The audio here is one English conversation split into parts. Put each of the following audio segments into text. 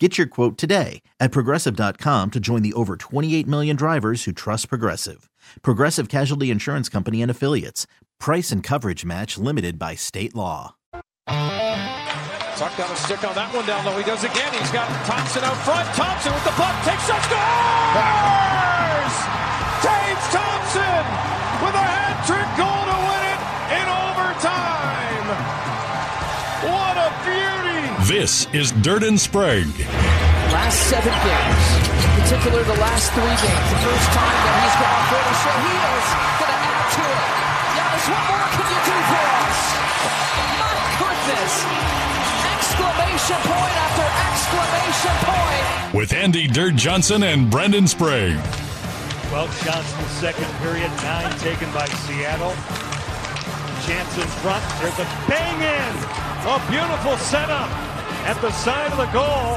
Get your quote today at progressive.com to join the over 28 million drivers who trust Progressive. Progressive Casualty Insurance Company and Affiliates. Price and coverage match limited by state law. Tuck down a stick on that one down low. He does again. He's got Thompson out front. Thompson with the puck takes shot, scores! Tage Thompson with a hat trick goal to win it in overtime. What a beauty! This is Dirt and Sprague. Last seven games, in particular the last three games, the first time that he's gone for the show, he is going to add to it. Giannis, what more can you do for us? My goodness! Exclamation point after exclamation point. With Andy Dirt Johnson and Brendan Sprague. 12 shots in the second period, nine taken by Seattle. Chance in front. There's a bang in. A beautiful setup at the side of the goal.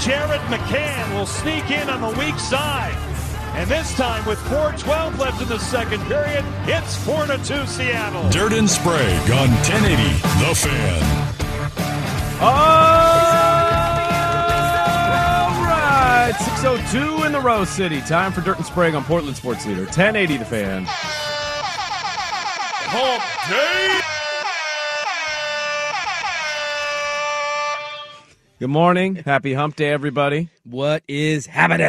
Jared McCann will sneak in on the weak side. And this time with 4.12 left in the second period, it's 4 to 2 Seattle. Dirt and Sprague on 1080 The Fan. All right, 602 in the Rose City. Time for Dirt and Sprague on Portland Sports Leader. 1080 the fan. Hump Day! Good morning. Happy hump day, everybody. What is happening?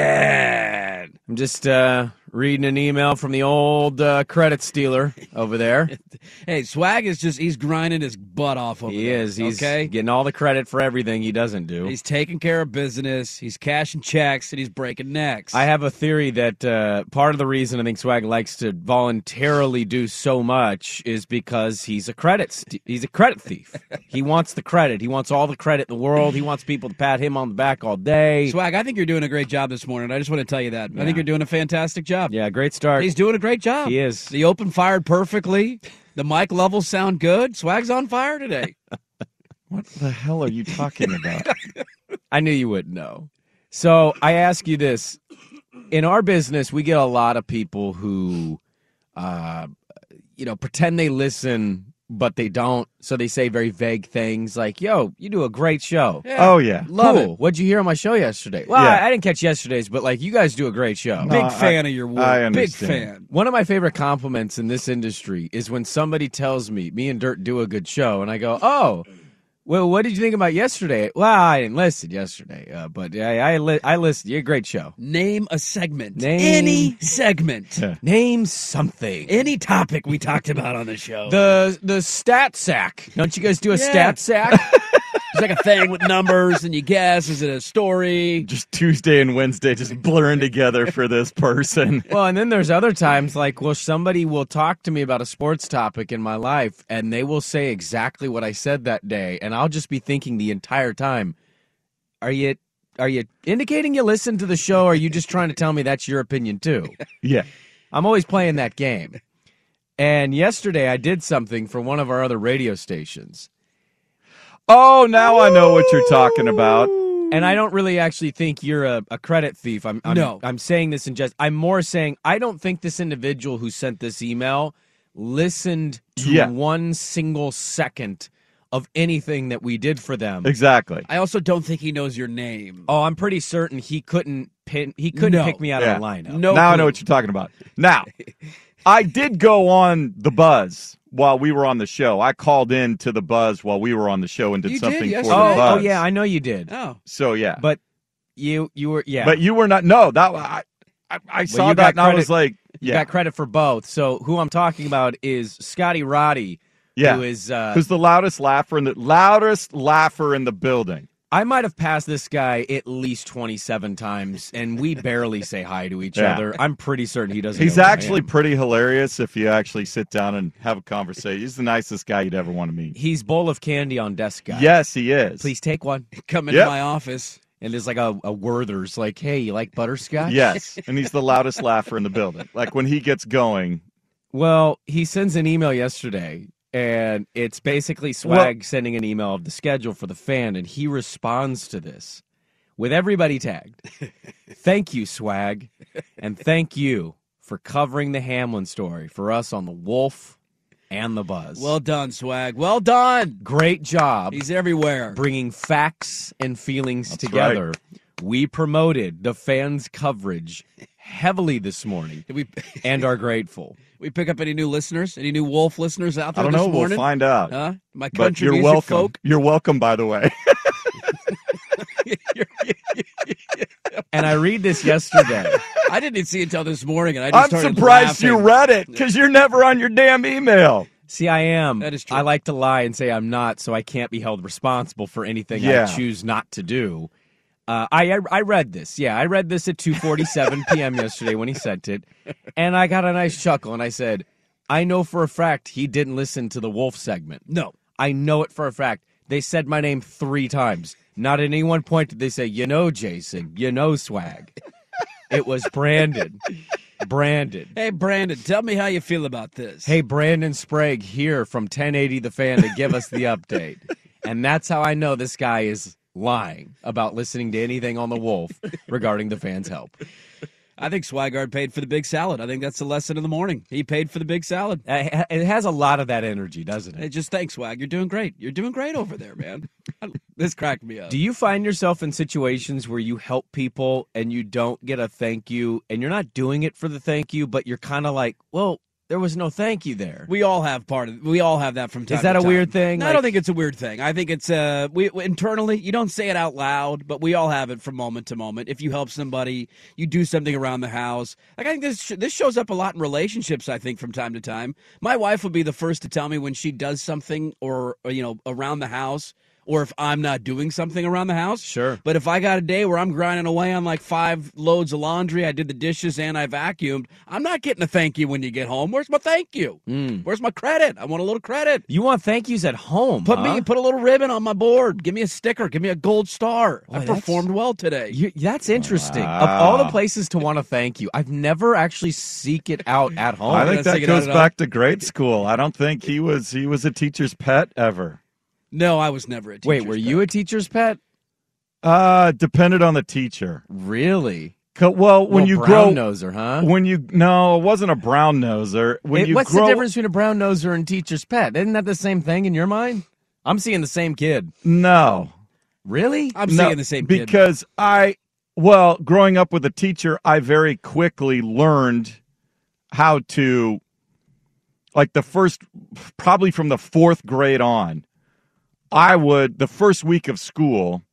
I'm just uh, reading an email from the old uh, credit stealer over there. Hey, Swag is just, he's grinding his butt off over He is. He's okay? getting all the credit for everything he doesn't do. He's taking care of business, he's cashing checks, and he's breaking necks. I have a theory that uh, part of the reason I think Swag likes to voluntarily do so much is because he's a credit st- he's a credit thief. he wants the credit. He wants all the credit in the world. He wants people to pat him on the back all day. Swag, I think you're doing a great job this morning. I just want to tell you that. I think you're doing a fantastic job. Yeah, great start. He's doing a great job. He is. The open fired perfectly. The mic levels sound good. Swag's on fire today. What the hell are you talking about? I knew you wouldn't know. So I ask you this: in our business, we get a lot of people who, uh, you know, pretend they listen but they don't. So they say very vague things like, "Yo, you do a great show." Yeah. Oh yeah. Love cool. it. What'd you hear on my show yesterday? Well, Yeah. I, I didn't catch yesterday's, but like you guys do a great show. Big I- fan of your work. I Big fan. One of my favorite compliments in this industry is when somebody tells me, me and Dirt do a good show, and I go, oh, well, what did you think about yesterday? Well, I didn't listen yesterday, uh, but I, I, li- I listened. You're a great show. Name a segment. Name- Any segment. Name something. Any topic we talked about on the show. The the stat sack. Don't you guys do a Yeah. stat sack? It's like a thing with numbers, and you guess is it a story? Just Tuesday and Wednesday just blurring together for this person. well, and then there's other times like, well, somebody will talk to me about a sports topic in my life, and they will say exactly what I said that day, and I'll just be thinking the entire time, are you are you indicating you listen to the show? Or are you just trying to tell me that's your opinion too? Yeah. I'm always playing that game. And yesterday I did something for one of our other radio stations. Oh, now I know what you're talking about. And I don't really actually think you're a, a credit thief. I'm, I'm No. I'm saying this in jest. I'm more saying I don't think this individual who sent this email listened to Yeah. one single second of anything that we did for them. Exactly. I also don't think he knows your name. Oh, I'm pretty certain he couldn't pin. He couldn't No. pick me out Yeah. of the lineup. No now I know what you're talking about. Now, I did go on the buzz while we were on the show. I called in to the buzz while we were on the show and did You did something for the Oh, buzz. oh yeah, I know you did. Oh, So yeah, But you you were yeah. but you were not. No, that I I, I saw you that got and I was credit- like, you yeah, got credit for both. So who I'm talking about is Scotty Roddy, yeah. who is uh, Who's the loudest laugher in the loudest laugher in the building? I might have passed this guy at least 27 times, and we barely say hi to each Yeah. other. I'm pretty certain he doesn't. He's know who I actually pretty hilarious if you actually sit down and have a conversation. He's the nicest guy you'd ever want to meet. He's bowl of candy on desk guy. Yes, he is. Please take one. come into Yep. my office. And there's like a, a Werther's like, hey, you like butterscotch? Yes, and he's the loudest laugher in the building. Like when he gets going, Well, he sends an email yesterday, and it's basically Swag sending an email of the schedule for the fan, and he responds to this with everybody tagged. thank you, Swag, and thank you for covering the Hamlin story for us on the Wolf and the Buzz. Well done, Swag. Well done. great job He's everywhere. bringing facts and feelings That's together. We promoted the fans' coverage heavily this morning Did we and are grateful. we pick up any new listeners? Any new Wolf listeners out there? I don't know. morning? We'll find out. Huh? My but country you're music welcome. folk. You're welcome, by the way. And I read this yesterday. I didn't see it until this morning, and I just I'm started surprised you read it because you're never on your damn email. See, I am. That is true. I like to lie and say I'm not, so I can't be held responsible for anything Yeah. I choose not to do. Uh, I, I I read this. Yeah, I read this at 2:47 p.m. yesterday when he sent it, and I got a nice chuckle. And I said, I know for a fact he didn't listen to the Wolf segment. No. I know it for a fact. They said my name three times. Not at any one point did they say, you know, Jason, you know, swag. it was Brandon. Brandon. Hey, Brandon, tell me how you feel about this. Hey, Brandon Sprague here from 1080 The Fan to give us the update. And that's how I know this guy is lying about listening to anything on the Wolf regarding the fans' help. I think Swigard paid for the big salad. I think that's the lesson of the morning. He paid for the big salad. Uh, It has a lot of that energy, doesn't Hey, it? just thanks, Swag. You're doing great. You're doing great over there, man. this cracked me up. Do you find yourself in situations where you help people and you don't get a thank you and you're not doing it for the thank you, but you're kind of like, well, there was no thank you there? We all have part of. We all have that from time. Is that a time. weird thing? No, I don't think it's a weird thing. I think it's uh, we internally. You don't say it out loud, but we all have it from moment to moment. If you help somebody, you do something around the house. Like I think this this shows up a lot in relationships. I think from time to time, my wife would be the first to tell me when she does something or, or you know around the house. Or if I'm not doing something around the house, Sure. But if I got a day where I'm grinding away on like five loads of laundry, I did the dishes and I vacuumed, I'm not getting a thank you when you get home. Where's my thank you? Mm. Where's my credit? I want a little credit. You want thank yous at home? Put huh? me put a little ribbon on my board. Give me a sticker. Give me a gold star. Boy, I performed well today. You, that's interesting. Of all the places to want to thank you, I've never actually seek it out at home. I think that stick it out goes back to grade school. I don't think he was he was a teacher's pet ever. No, I was never a teacher. Wait, were you a teacher's pet? Uh depended on the teacher. Really? Well, when Little you brown grow noser, huh? when you no, it wasn't a brown noser. When It- you what's grow, the difference between a brown noser and teacher's pet? Isn't that the same thing in your mind? I'm seeing the same kid. No, Really? I'm no, seeing the same kid. because I well, growing up with a teacher, I very quickly learned how to like the first probably from the 4th grade on. I would the first week of school,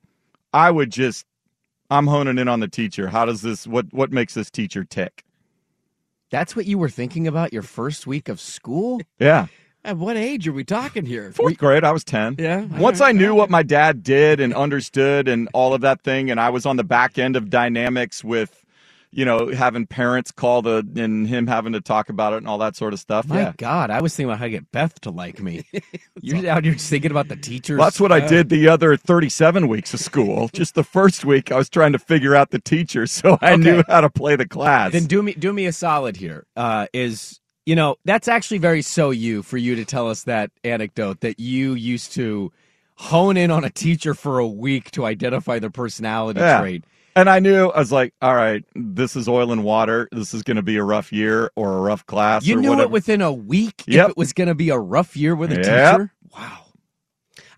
I would just I'm honing in on the teacher. How does this what what makes this teacher tick? That's what you were thinking about your first week of school? Yeah. At what age are we talking here? Fourth grade, I was 10. Yeah, Once all I knew what my dad did and understood and all of that thing, and I was on the back end of dynamics with, you know, having parents call the and him having to talk about it and all that sort of stuff. My yeah. God, I was thinking about how to get Beth to like me. You're out here just thinking about the teachers. Well, that's what I did the other 37 weeks of school. Just the first week, I was trying to figure out the teacher, so I Okay. knew how to play the class. Then do me do me a solid here. Uh, is you know that's actually very so you for you to tell us that anecdote that you used to hone in on a teacher for a week to identify their personality Yeah. trait. And I knew I was like, all right, this is oil and water. This is going to be a rough year or a rough class. You or knew whatever. it within a week Yep. if it was going to be a rough year with a Yep. teacher. Wow.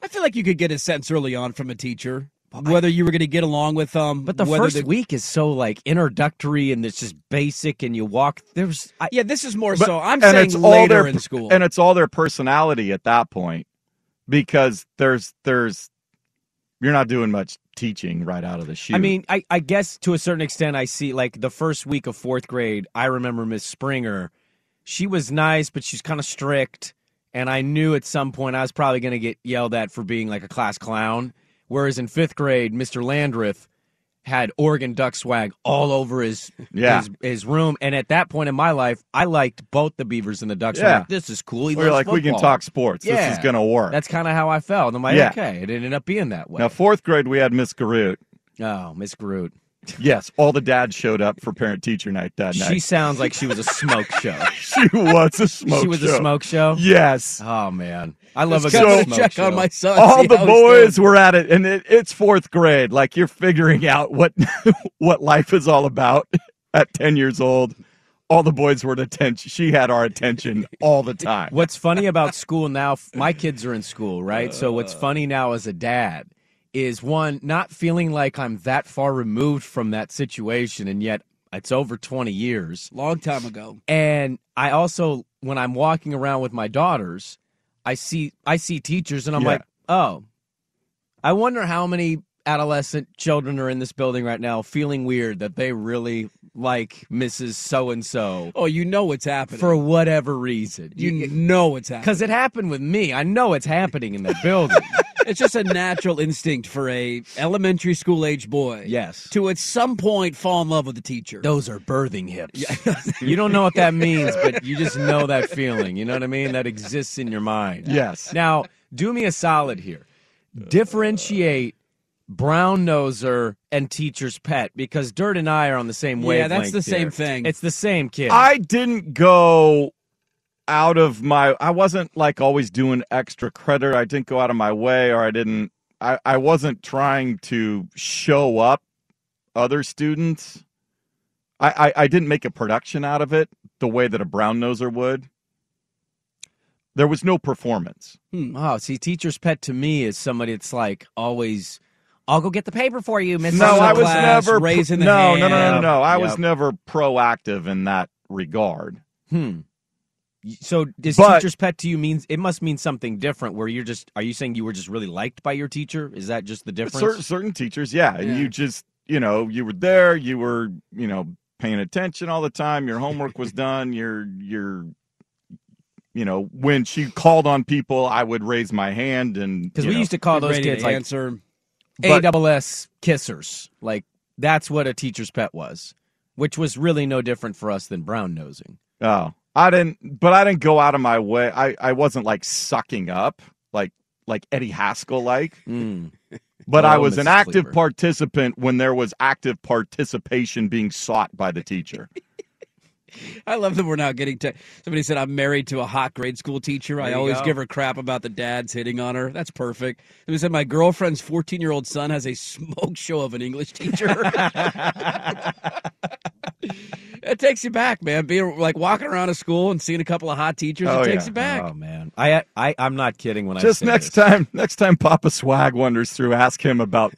I feel like you could get a sense early on from a teacher whether you were going to get along with them. But the first the- week is so like introductory and it's just basic, and you walk. There's I, yeah, this is more But- so. I'm and saying it's all later their, in school. and it's all their personality at that point because there's there's you're not doing much teaching right out of the chute. I mean, I, I guess to a certain extent, I see like the first week of fourth grade. I remember Miss Springer. She was nice, but she's kind of strict, and I knew at some point I was probably going to get yelled at for being like a class clown. Whereas in fifth grade, Mr. Landreth had Oregon Duck swag all over his Yeah. his, his room, and at that point in my life, I liked both the Beavers and the Ducks. Yeah. like, this is cool. He We're like we can talk sports. This is going to work. That's kind of how I felt. And I'm like, Yeah. okay, it ended up being that way. now fourth grade we had Miss Garut. oh, Miss Groot. Yes, all the dads showed up for parent teacher night that night. She sounds like she was a smoke show. She was a smoke. she was show. a smoke show. Yes. Oh man, I love a Just good coming to smoke check show. on my son. all the boys were at it and it, it's fourth grade like you're figuring out what what life is all about at 10 years old all the boys were at attention she had our attention all the time What's funny about school now? My kids are in school, right? So what's funny now as a dad is one not feeling like I'm that far removed from that situation, and yet it's over 20 years. long time ago. And I also, when I'm walking around with my daughters, I see I see teachers, and I'm Yeah. like, oh, I wonder how many adolescent children are in this building right now feeling weird that they really like Mrs. So and So Oh, you know what's happening. for whatever reason. you know what's happening. Because it happened with me. I know it's happening in that building. it's just a natural instinct for a elementary school age boy. yes. To at some point fall in love with the teacher. Those are birthing hips. you don't know what that means, but you just know that feeling. You know what I mean? That exists in your mind. yes Now, do me a solid here. Differentiate brown noser and teacher's pet because Dirt and I are on the same wavelength. Yeah, that's the same thing. It's the same kid. i didn't go out of my i wasn't like always doing extra credit. I didn't go out of my way or i didn't i, I wasn't trying to show up other students. I, I i didn't make a production out of it the way that a brown noser would. There was no performance. Oh, see, teacher's pet to me is somebody that's like always. I'll go get the paper for you, Miss. no i was class, never raising the no, no no no no no. I was never proactive in that regard. Hmm. So does But- teacher's pet to you means it must mean something different? Where you're just are you saying you were just really liked by your teacher? Is that just the difference? certain, certain teachers yeah. and you just you know you were there you were you know paying attention all the time your homework was done your your you know when she called on people i would raise my hand and Because we know, used to call those kids like answer. but- AWS kissers. Like that's what a teacher's pet was, which was really no different for us than brown nosing. oh i didn't but i didn't go out of my way i i wasn't like sucking up like like eddie haskell like Mm. but i Oh, was an active Cleaver. participant when there was active participation being sought by the teacher I love that we're now getting to. Somebody said I'm married to a hot grade school teacher. I There you always go. give her crap about the dads hitting on her. That's perfect. Somebody said my girlfriend's 14 year old son has a smoke show of an English teacher. it takes you back, man. Being like walking around a school and seeing a couple of hot teachers, Oh, it takes yeah. you back. Oh man, I I I'm not kidding when I Just next this. time, next time Papa Swag wanders through, ask him about.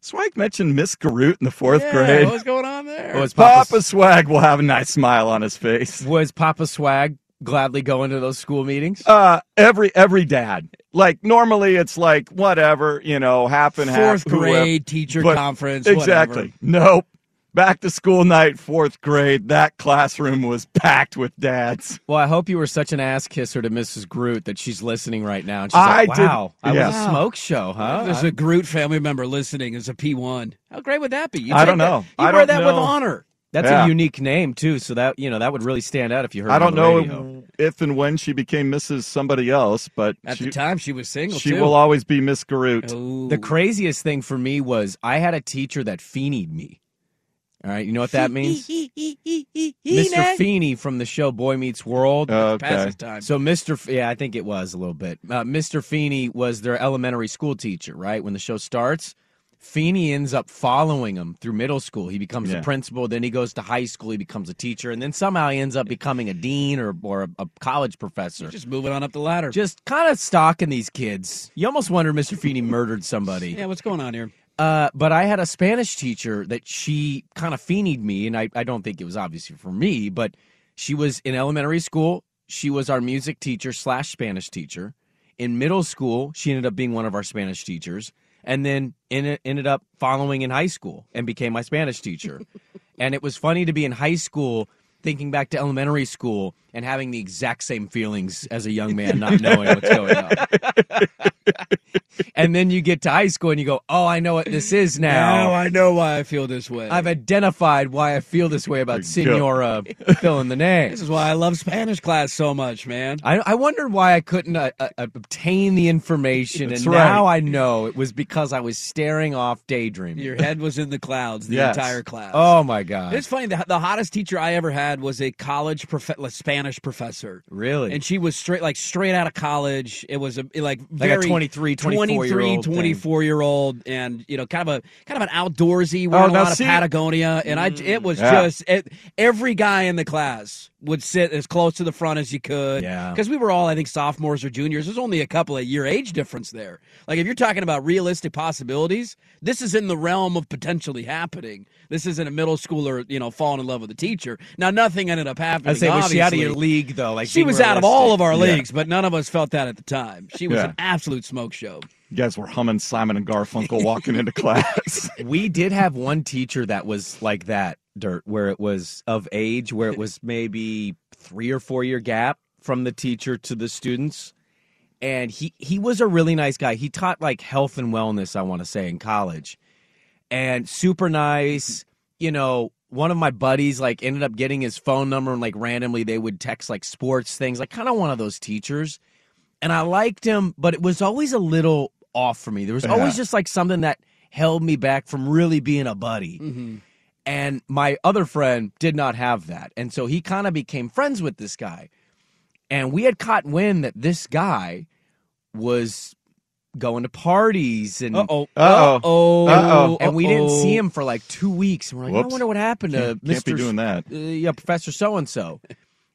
Swag mentioned Miss Garut in the fourth Yeah, grade. What's going on there? Was Papa, Papa Swag will have a nice smile on his face. was Papa Swag gladly going to those school meetings? Uh, every every dad, like normally, it's like whatever you know, half and half. Fourth whoever- grade teacher but- conference. Exactly. whatever. Nope. Back to school night, fourth grade. That classroom was packed with dads. Well, I hope you were such an ass kisser to Mrs. Groot that she's listening right now. And she's I like, did- wow, I yeah. was a smoke show, huh? There's a Groot family member listening as a P1. How great would that be? You I don't that- know. You I wear don't that with honor. That's Yeah. a unique name too, so that you know that would really stand out if you heard. I it on don't the know radio. if and when she became Mrs. Somebody else, but At she, the time, she was single she too. will always be Miss Garut. Oh. The craziest thing for me was I had a teacher that feenied me. All right, you know what that means? Mr. Feeney from the show Boy Meets World. Pass Okay. time. So Mr. F- yeah, I think it was a little bit. Uh, Mr. Feeney was their elementary school teacher, right? When the show starts, Feeney ends up following him through middle school. He becomes Yeah. a principal, then he goes to high school, he becomes a teacher, and then somehow he ends up becoming a dean or, or a, a college professor. Just moving on up the ladder. Just kind of stalking these kids. You almost wonder Mr. Feeney murdered somebody. yeah, what's going on here? Uh, but I had a Spanish teacher that she kind of fienied me, and I, I don't think it was obviously for me, but she was in elementary school. She was our music teacher slash Spanish teacher. In middle school, she ended up being one of our Spanish teachers, and then in, ended up following in high school and became my Spanish teacher. and it was funny to be in high school, thinking back to elementary school, and having the exact same feelings as a young man, not knowing what's going on. and then you get to high school and you go, "Oh, I know what this is now. Now I know why I feel this way. I've identified why I feel this way about Senora fill in the name." this is why I love Spanish class so much, man. I, I wondered why I couldn't uh, uh, obtain the information, That's and right. now I know it was because I was staring off daydreaming. Your head was in the clouds the Yes. entire class. oh my god! It's funny. The, the hottest teacher I ever had was a college prof- like, Spanish professor. really? And she was straight, like straight out of college. It was a like Like a very 23, 24 year 23, old thing. 24 year old, and you know, kind of a kind of an outdoorsy, wearing Oh, a lot see- of Patagonia, and I it was mm. Yeah. just it, every guy in the class would sit as close to the front as you could. Yeah. because we were all I think sophomores or juniors. There's only a couple of year age difference there. Like if you're talking about realistic possibilities, this is in the realm of potentially happening. This isn't a middle schooler, you know, falling in love with a teacher. Now nothing ended up happening. I say, was she out of your league though? Like She being was out of all of realistic? our Yeah. leagues, but none of us felt that at the time. She was Yeah. an absolute smoke show. You guys were humming Simon and Garfunkel walking into class. We did have one teacher that was like that, Dirt, where it was of age, where it was maybe three or four year gap from the teacher to the students. And he, he was a really nice guy. He taught like health and wellness, I want to say, in college. And super nice. You know, one of my buddies like ended up getting his phone number and like randomly they would text like sports things, like kind of one of those teachers. And I liked him, but it was always a little off for me. There was always Yeah. just like something that held me back from really being a buddy. Mm-hmm. And my other friend did not have that. And so he kind of became friends with this guy. And we had caught wind that this guy was going to parties and. Uh-oh. Uh-oh. Uh-oh. and we didn't see him for like two weeks. And we're like, I wonder what happened to Can't- Mr. can't be doing that. Uh, yeah, Professor so and so.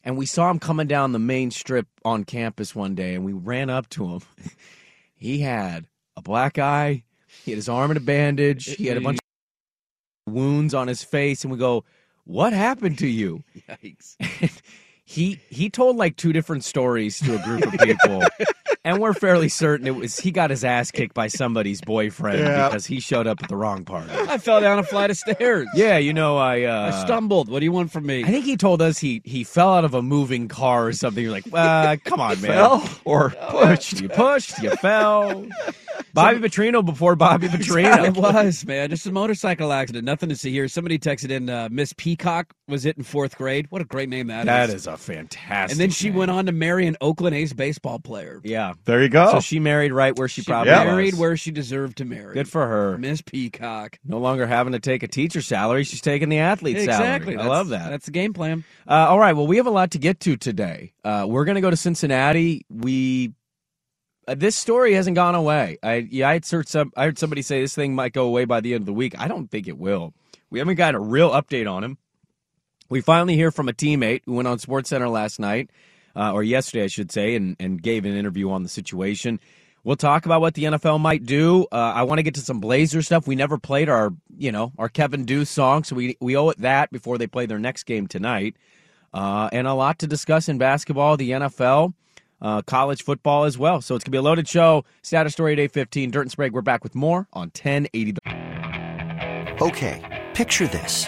And we saw him coming down the main strip on campus one day, and we ran up to him. he had a black eye. He had his arm in a bandage. He had a bunch of wounds on his face, and we go, "What happened to you?" Yikes. he he told like two different stories to a group of people and we're fairly certain it was he got his ass kicked by somebody's boyfriend Yeah. because he showed up at the wrong party I fell down a flight of stairs. yeah you know i uh I stumbled. What do you want from me? I think he told us he he fell out of a moving car or something. You're like, uh, come on, man. Fell or pushed? You pushed, you fell. Bobby Petrino before Bobby it Petrino. was, man. Just a motorcycle accident. Nothing to see here. Somebody texted in uh, Miss Peacock was it in fourth grade. What a great name that is. That is a fantastic. And then she name. went on to marry an Oakland A's baseball player. Yeah. There you go. So she married right where she, She probably married was. where she deserved to marry. Good for her. Miss Peacock. No longer having to take a teacher salary, she's taking the athlete Exactly. salary. Exactly, I That's- love that. That's the game plan. Uh, all right. Well, we have a lot to get to today. Uh, we're going to go to Cincinnati. We uh, this story hasn't gone away. I yeah, I heard some. I heard somebody say this thing might go away by the end of the week. I don't think it will. We haven't got a real update on him. We finally hear from a teammate who went on Sports Center last night, uh, or yesterday, I should say, and and gave an interview on the situation. We'll talk about what the NFL might do. Uh, I want to get to some Blazer stuff. We never played our, you know, our Kevin Deuce song, so we we owe it that before they play their next game tonight. Uh, and a lot to discuss in basketball, the NFL, uh, college football as well. So it's gonna be a loaded show. Status story at eight fifteen. Dirt and Sprague. We're back with more on ten eighty. Okay, picture this.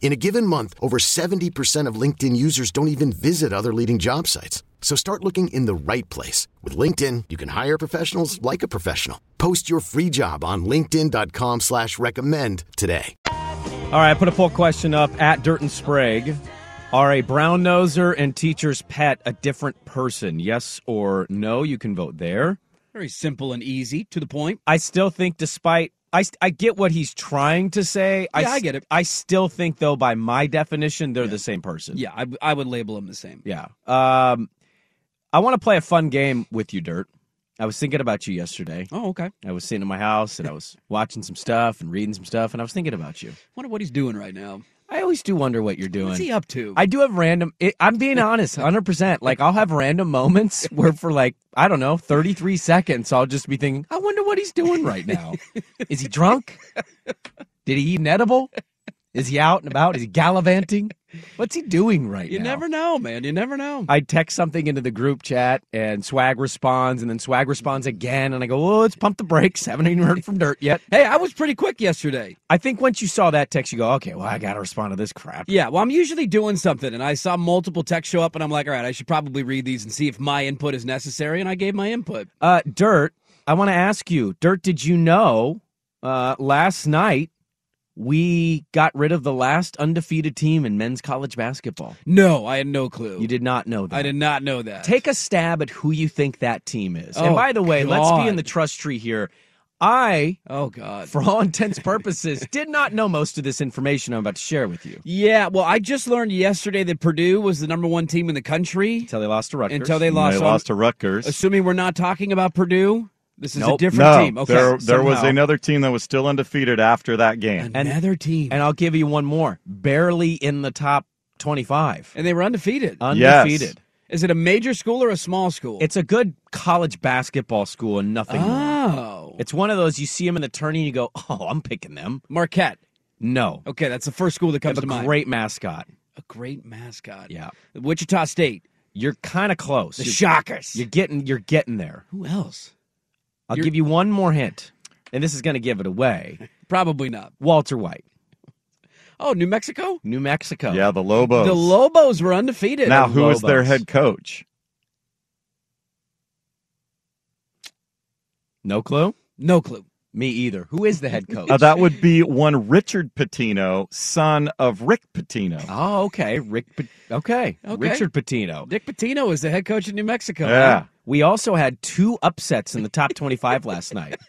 In a given month, over 70% of LinkedIn users don't even visit other leading job sites. So start looking in the right place. With LinkedIn, you can hire professionals like a professional. Post your free job on linkedin.com slash recommend today. All right, I put a poll question up at Dirt and Sprague. Are a brown noser and teacher's pet a different person? Yes or no? You can vote there. Very simple and easy, to the point. I still think, despite I, I get what he's trying to say. Yeah, I get it. I still think, though, by my definition, they're the same person. Yeah, I, I would label them the same. Yeah. Um, I want to play a fun game with you, Dirt. I was thinking about you yesterday. Oh, okay. I was sitting in my house and I was watching some stuff and reading some stuff, and I was thinking about you. Wonder what he's doing right now. I always do wonder what you're doing. What's he up to? I do have random. It, I'm being honest, 100. percent Like I'll have random moments where, for like I don't know, 33 seconds, I'll just be thinking, I wonder what he's doing right now. Is he drunk? Did he eat an edible? Is he out and about? Is he gallivanting? What's he doing right you now? You never know, man. You never know. I text something into the group chat and Swag responds, and then Swag responds again, and I go, "Oh, let's pump the brakes. Haven't even heard from Dirt yet." hey, I was pretty quick yesterday. I think once you saw that text, you go, "Okay, well, I got to respond to this crap." Yeah, well, I'm usually doing something, and I saw multiple texts show up, and I'm like, all right, I should probably read these and see if my input is necessary, and I gave my input. Uh, Dirt, I want to ask you, Dirt, did you know uh, last night we got rid of the last undefeated team in men's college basketball? No, I had no clue. You did not know that. I did not know that. Take a stab at who you think that team is. Oh, and by the way, let's be in the trust tree here. I, oh God. for all intents purposes, did not know most of this information I'm about to share with you Yeah, well, I just learned yesterday that Purdue was the number one team in the country until they lost to Rutgers. until they lost. they so lost to Rutgers. Assuming we're not talking about Purdue, this is a different no, team. Okay, there, there was another team that was still undefeated after that game. another team, And I'll give you one more. Barely in the top 25. and they were undefeated. Undefeated. Is it a major school or a small school? It's a good college basketball school and nothing more. oh, It's one of those you see them in the tourney and you go, oh, I'm picking them. Marquette. No. Okay, that's the first school that They comes have to a great mascot. a great mascot. Yeah. Wichita State. You're kind of close. The You're- Shockers. You're getting you're getting there. Who else? I'll You're- give you one more hint. And this is going to give it away. Probably not. Walter White, Oh, New Mexico. New Mexico. Yeah, the Lobos. The Lobos were undefeated. now, who is their head coach? No clue? no clue. Me either. Who is the head coach? Uh, that would be one Richard Pitino, son of Rick Pitino. Oh, okay. Rick Pa- okay. Okay. Richard Pitino. Dick Pitino is the head coach in New Mexico. yeah, We also had two upsets in the top 25 last night.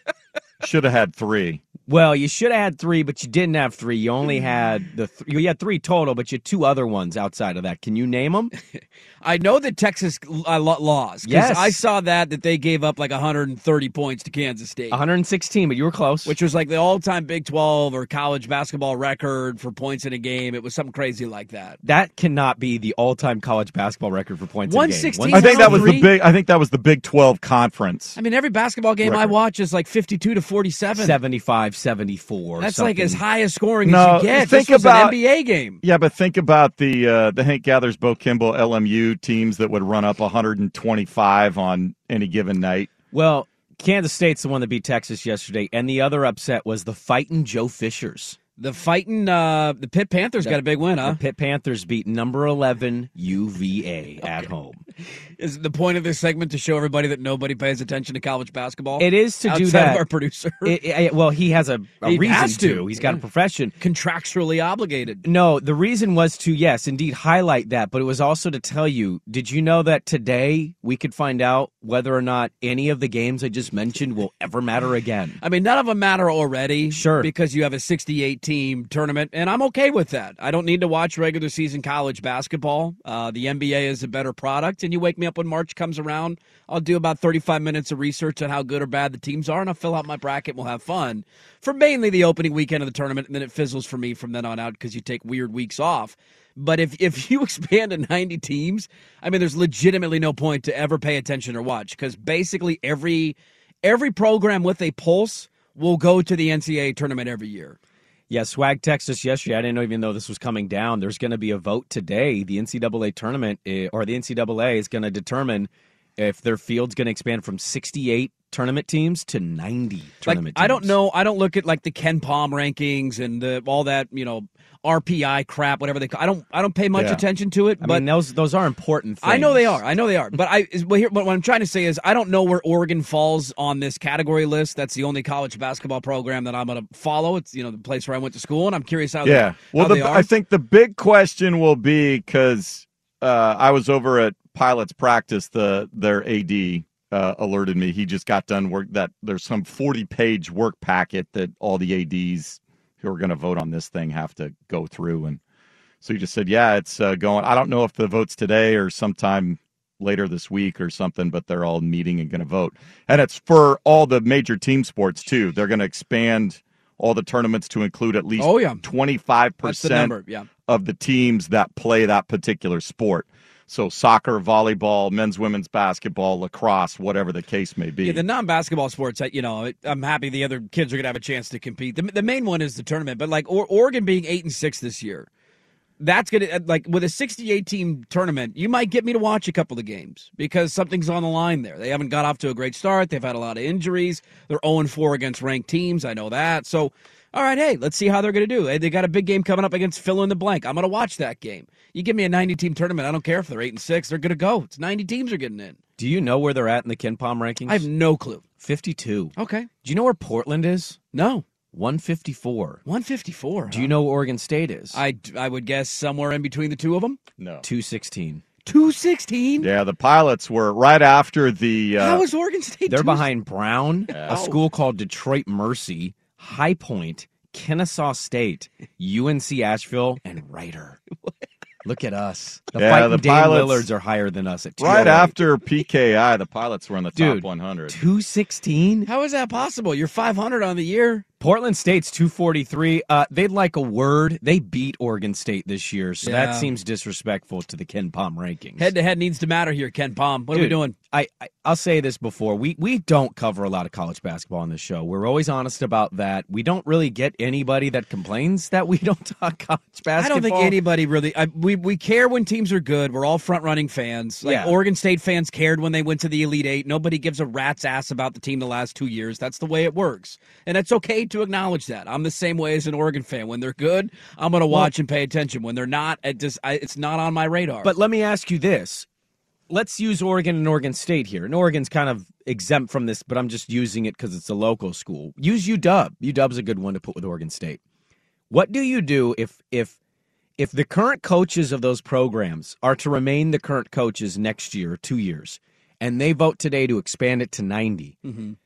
should have had three. Well, you should have had three, but you didn't have three. You only had the th- you had three total, but you had two other ones outside of that. Can you name them? I know the Texas uh, lo- lost. 'cause Yes. I saw that that they gave up like 130 points to Kansas State, 116, but you were close. which was like the all-time Big 12 or college basketball record for points in a game. It was something crazy like that. that cannot be the all-time college basketball record for points. in a game. 116? I think that was the big. I think that was the Big Twelve conference. I mean, every basketball game I watch is like 52 to 47. 75, 74. That's like as high as scoring No, as you get. think this was about- an NBA game. Yeah, but think about the uh, the Hank Gathers, Bo Kimble, LMU teams that would run up 125 on any given night. Well, Kansas State's the one that beat Texas yesterday, and the other upset was the fighting Joe Fishers. The fighting, uh, the Pitt Panthers got a big win, huh? The Pitt Panthers beat number 11 UVA at home. Is the point of this segment to show everybody that nobody pays attention to college basketball? It is to do that. Our producer, It- it- well, he has a, a He reason has to. He's got a profession. contractually obligated. No, the reason was to, yes, indeed, highlight that, but it was also to tell you did you know that today we could find out whether or not any of the games I just mentioned will ever matter again? I mean, none of them matter already. Sure. Because you have a 68 team tournament, and I'm okay with that. I don't need to watch regular season college basketball. Uh, the NBA is a better product, and you wake me up when March comes around. I'll do about 35 minutes of research on how good or bad the teams are, and I'll fill out my bracket and we'll have fun for mainly the opening weekend of the tournament, and then it fizzles for me from then on out because you take weird weeks off. But if, if you expand to 90 teams, I mean, there's legitimately no point to ever pay attention or watch because basically every every program with a pulse will go to the NCAA tournament every year. Yeah, Swag texted us yesterday. I didn't know even know this was coming down. There's going to be a vote today. The NCAA tournament, eh, or the NCAA, is going to determine if their field's going to expand from 68 tournament teams to 90 Like tournament I don't know. I don't look at like the KenPom rankings and the, all that you know RPI crap, whatever they. Call, I don't. I don't pay much Yeah. attention to it. I but mean, those those are important things. I know they are. I know they are. But I. But here, but what I'm trying to say is, I don't know where Oregon falls on this category list. That's the only college basketball program that I'm going to follow. It's you know the place where I went to school, and I'm curious how. Yeah. They, Well, how the. I think the big question will be because uh, I was over at pilots practice. The their AD uh, alerted me. He just got done work that there's some 40 page work packet that all the ads who are going to vote on this thing have to go through. And so he just said, yeah, it's uh, going. I don't know if the vote's today or sometime later this week or something, but they're all meeting and going to vote. And it's for all the major team sports too. They're going to expand all the tournaments to include at least Oh, yeah. 25% the number. Yeah. of the teams that play that particular sport. So soccer, volleyball, men's, women's basketball, lacrosse, whatever the case may be. Yeah, the non-basketball sports, I- you know, I'm happy the other kids are going to have a chance to compete. The, the main one is the tournament, but like or, Oregon being eight and six this year, that's going to uh, like with a 68 team tournament, you might get me to watch a couple of games because something's on the line there. They haven't got off to a great start. They've had a lot of injuries. They're 0 4 against ranked teams. I know that. So, all right, hey, let's see how they're going to do. Hey, they got a big game coming up against fill in the blank. I'm going to watch that game. You give me a 90 team tournament, I don't care if they're eight and six. They're going to go. It's 90 teams are getting in. Do you know where they're at in the KenPom rankings? I have no clue. 52. Okay. Do you know where Portland is? No. 154. 154. Do you know where Oregon State is? I, I would guess somewhere in between the two of them. no. 216. 216? Yeah, the pilots were right after the. Uh, How is Oregon State? They're two- behind Brown, Yeah. a school called Detroit Mercy, High Point, Kennesaw State, UNC Asheville, and Rider. Look at us. The Yeah, fighting the Dame pilots- Lillards are higher than us at right after PKI, the pilots were in the top 100. 216? How is that possible? You're 500 on the year. Portland State's 243. Uh, they'd like a word. They beat Oregon State this year, so Yeah. that seems disrespectful to the KenPom rankings. Head to head needs to matter here, KenPom. What are we doing? I, I I'll say this before we we don't cover a lot of college basketball on this show. We're always honest about that. We don't really get anybody that complains that we don't talk college basketball. I don't think anybody really. I, we we care when teams are good. We're all front running fans. Like Yeah. Oregon State fans cared when they went to the Elite Eight. Nobody gives a rat's ass about the team the last two years. That's the way it works, and it's okay to acknowledge that. I'm the same way as an Oregon fan. When they're good, I'm going to watch and pay attention. When they're not, it just I, it's not on my radar. But let me ask you this. Let's use Oregon and Oregon State here. And Oregon's kind of exempt from this, but I'm just using it because it's a local school. Use UW. UW's a good one to put with Oregon State. What do you do if if if the current coaches of those programs are to remain the current coaches next year two years, and they vote today to expand it to 90? Mhm.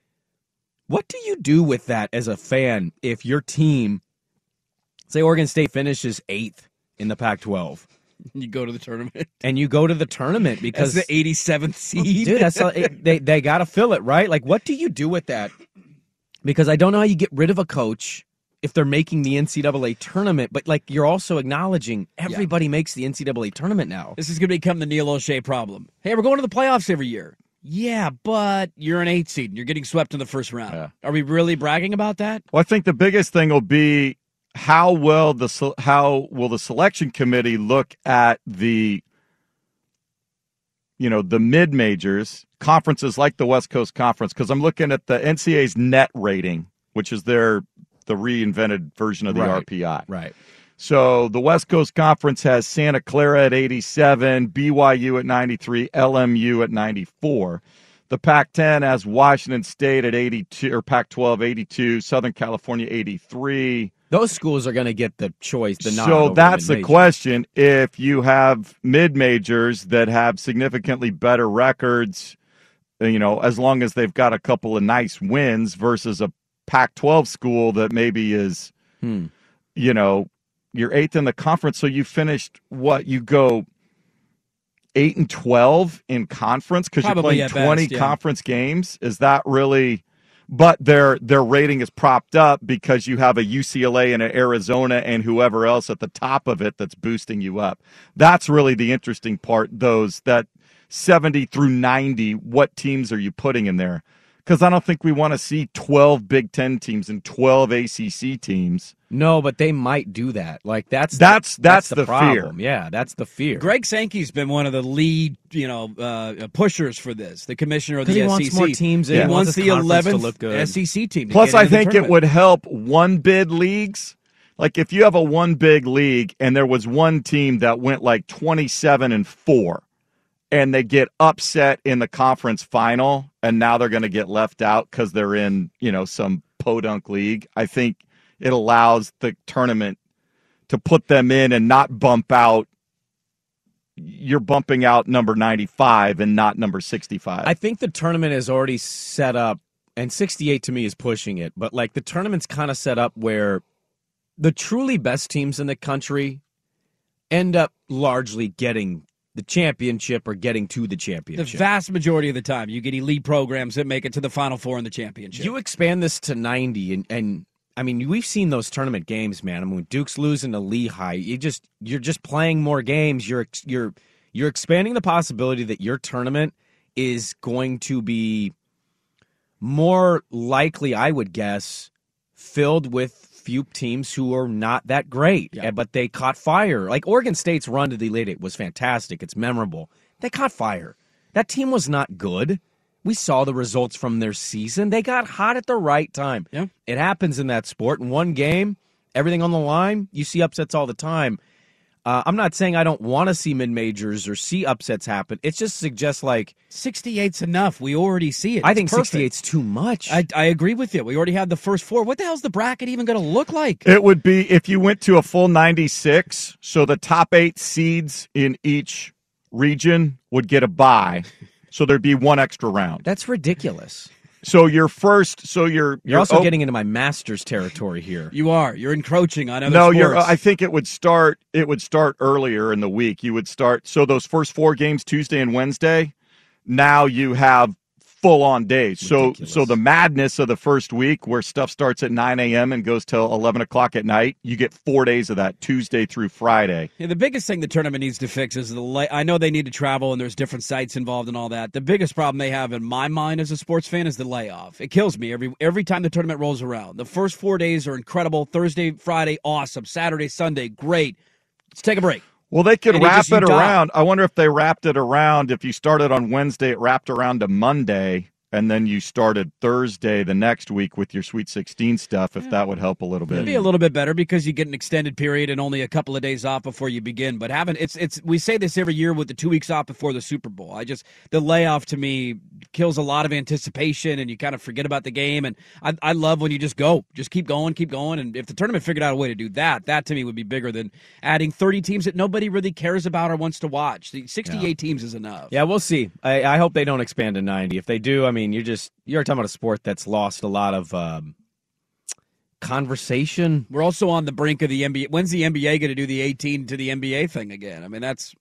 What do you do with that as a fan if your team, say Oregon State finishes eighth in the Pac 12? you go to the tournament and you go to the tournament because the 87th seed. dude that's it, they they got to fill it right like what do you do with that because i don't know how you get rid of a coach if they're making the ncaa tournament but like you're also acknowledging everybody makes the ncaa tournament now This is going to become the Neil Olshey problem. Hey, we're going to the playoffs every year. Yeah, but you're an eight seed and you're getting swept in the first round. Yeah. Are we really bragging about that? Well, I think the biggest thing will be how well the how will the selection committee look at the you know the mid majors conferences like the West Coast Conference because I'm looking at the NCAA's net rating, which is their the reinvented version of the Right. RPI. right So the West Coast Conference has Santa Clara at 87, BYU at 93, LMU at 94. The Pac 10 has Washington State at 82, or Pac 12 82, Southern California 83. Those schools are going to get the choice. The So that's the question. If you have mid majors that have significantly better records, you know, as long as they've got a couple of nice wins versus a Pac 12 school that maybe is, Hmm. you know, you're eighth in the conference. So you finished what? You go eight and 12 in conference because you're playing 20 best, yeah. conference games. Is that really? But their their rating is propped up because you have a UCLA and an Arizona and whoever else at the top of it that's boosting you up. That's really the interesting part. Those that 70 through 90, what teams are you putting in there? Because I don't think we want to see 12 Big Ten teams and 12 ACC teams. No, but they might do that. Like that's That's- that's the, the problem. fear. Yeah, that's the fear. Greg Sankey's been one of the lead, you know, uh, pushers for this. The commissioner of the he SEC. wants more teams in. He He wants wants the conference to eleventh look good. SEC team. to Plus, get I think it would help one bid leagues. Like if you have a one big league and there was one team that went like 27 and 4 and they get upset in the conference final and now they're going to get left out cuz they're in, you know, some podunk league. I think it allows the tournament to put them in and not bump out you're bumping out number 95 and not number 65. I think the tournament is already set up, and 68 to me is pushing it, but like the tournament's kind of set up where the truly best teams in the country end up largely getting the championship or getting to the championship. the vast majority of the time you get elite programs that make it to the Final Four in the championship. You expand this to 90 and and I mean, we've seen those tournament games, man. I mean, when Duke's losing to Lehigh, you just you're just playing more games. You're you're you're expanding the possibility that your tournament is going to be more likely, I would guess, filled with few teams who are not that great, Yeah. eh, but they caught fire. Like Oregon State's run to the Elite Eight was fantastic. It's memorable. They caught fire. That team was not good. We saw the results from their season. They got hot at the right time. Yeah. It happens in that sport. In one game, everything on the line, you see upsets all the time. Uh, I'm not saying I don't want to see mid majors or see upsets happen. It just suggests like 68's enough. We already see it. I think perfect. 68's too much. I, I agree with you. We already have the first four. What the hell's the bracket even going to look like? It would be if you went to a full 96, so the top eight seeds in each region would get a bye. So there'd be one extra round. That's ridiculous. So your first, so you're You're also op- getting into my master's territory here. You are. You're encroaching on other no, sports. you're. I think it would start. It would start earlier in the week. You would start. So those first four games, Tuesday and Wednesday. Now you have full on days. So so the madness of the first week, where stuff starts at 9 a.m. and goes till 11 o'clock at night, you get four days of that, Tuesday through Friday. Yeah, the biggest thing the tournament needs to fix is the. La- I know they need to travel and there's different sites involved and all that. The biggest problem they have in my mind as a sports fan is the layoff. It kills me every every time the tournament rolls around. The first four days are incredible. Thursday, Friday, awesome. Saturday, Sunday, great. Let's take a break. Well, they could wrap just- you it around. I wonder if they wrapped it around. If you started on Wednesday, it wrapped around to Monday, and then you started Thursday the next week with your Sweet 16 stuff. If that would help a little bit. It'd be a little bit better because you get an extended period and only a couple of days off before you begin. But having it's it's we say this every year with the two weeks off before the Super Bowl. I just the layoff to me kills a lot of anticipation and you kind of forget about the game. And I, I love when you just go, just keep going, keep going. And if the tournament figured out a way to do that, that to me would be bigger than adding 30 teams that nobody really cares about or wants to watch. The 68 teams is enough. Yeah, we'll see. I, I hope they don't expand to 90. If they do, I mean, you're just you're talking about a sport that's lost a lot of um, conversation. We're also on the brink of the NBA. When's the NBA going to do the 18 to the NBA thing again? I mean, that's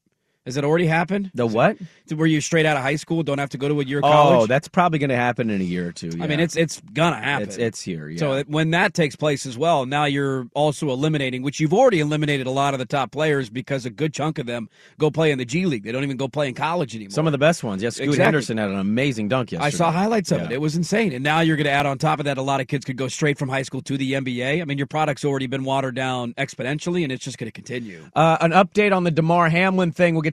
has it already happened? The what? Where you straight out of high school don't have to go to a year of college? Oh, that's probably going to happen in a year or two. I mean, it's it's gonna happen. it's it's here. Yeah. So it- when that takes place as well, now you're also eliminating, which you've already eliminated a lot of the top players because a good chunk of them go play in the G League. They don't even go play in college anymore. some of the best ones. Yes, Scoot Exactly. Henderson had an amazing dunk yesterday. I saw highlights of it. Yeah. It was insane. And now you're going to add on top of that, a lot of kids could go straight from high school to the NBA. I mean, your product's already been watered down exponentially, and it's just going to continue. Uh, an update on the Damar Hamlin thing. We'll get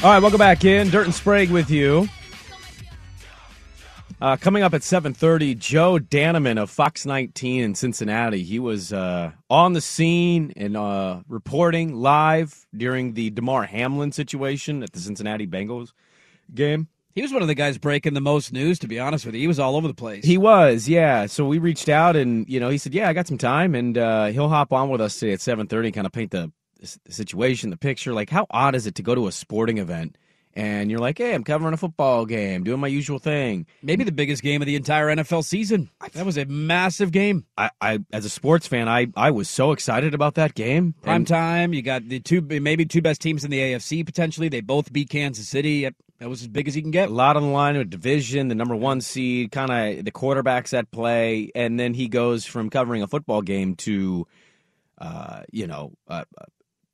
All right, welcome back in. Dirt and Sprague with you. Uh, coming up at 7.30, Joe Danneman of Fox 19 in Cincinnati. He was uh, on the scene and uh, reporting live during the Damar Hamlin situation at the Cincinnati Bengals game. He was one of the guys breaking the most news, to be honest with you. He was all over the place. He was, yeah. So we reached out and, you know, he said, yeah, I got some time. And uh, he'll hop on with us today at 7.30 and kind of paint the the situation, the picture. Like, how odd is it to go to a sporting event and you're like, hey, I'm covering a football game, doing my usual thing? Maybe the biggest game of the entire NFL season. That was a massive game. I, I as a sports fan, I, I was so excited about that game. Prime And time. You got the two, maybe two best teams in the AFC potentially. They both beat Kansas City. That was as big as you can get. A lot on the line with division, the number one seed, kind of the quarterbacks at play, and then he goes from covering a football game to, uh, you know, uh,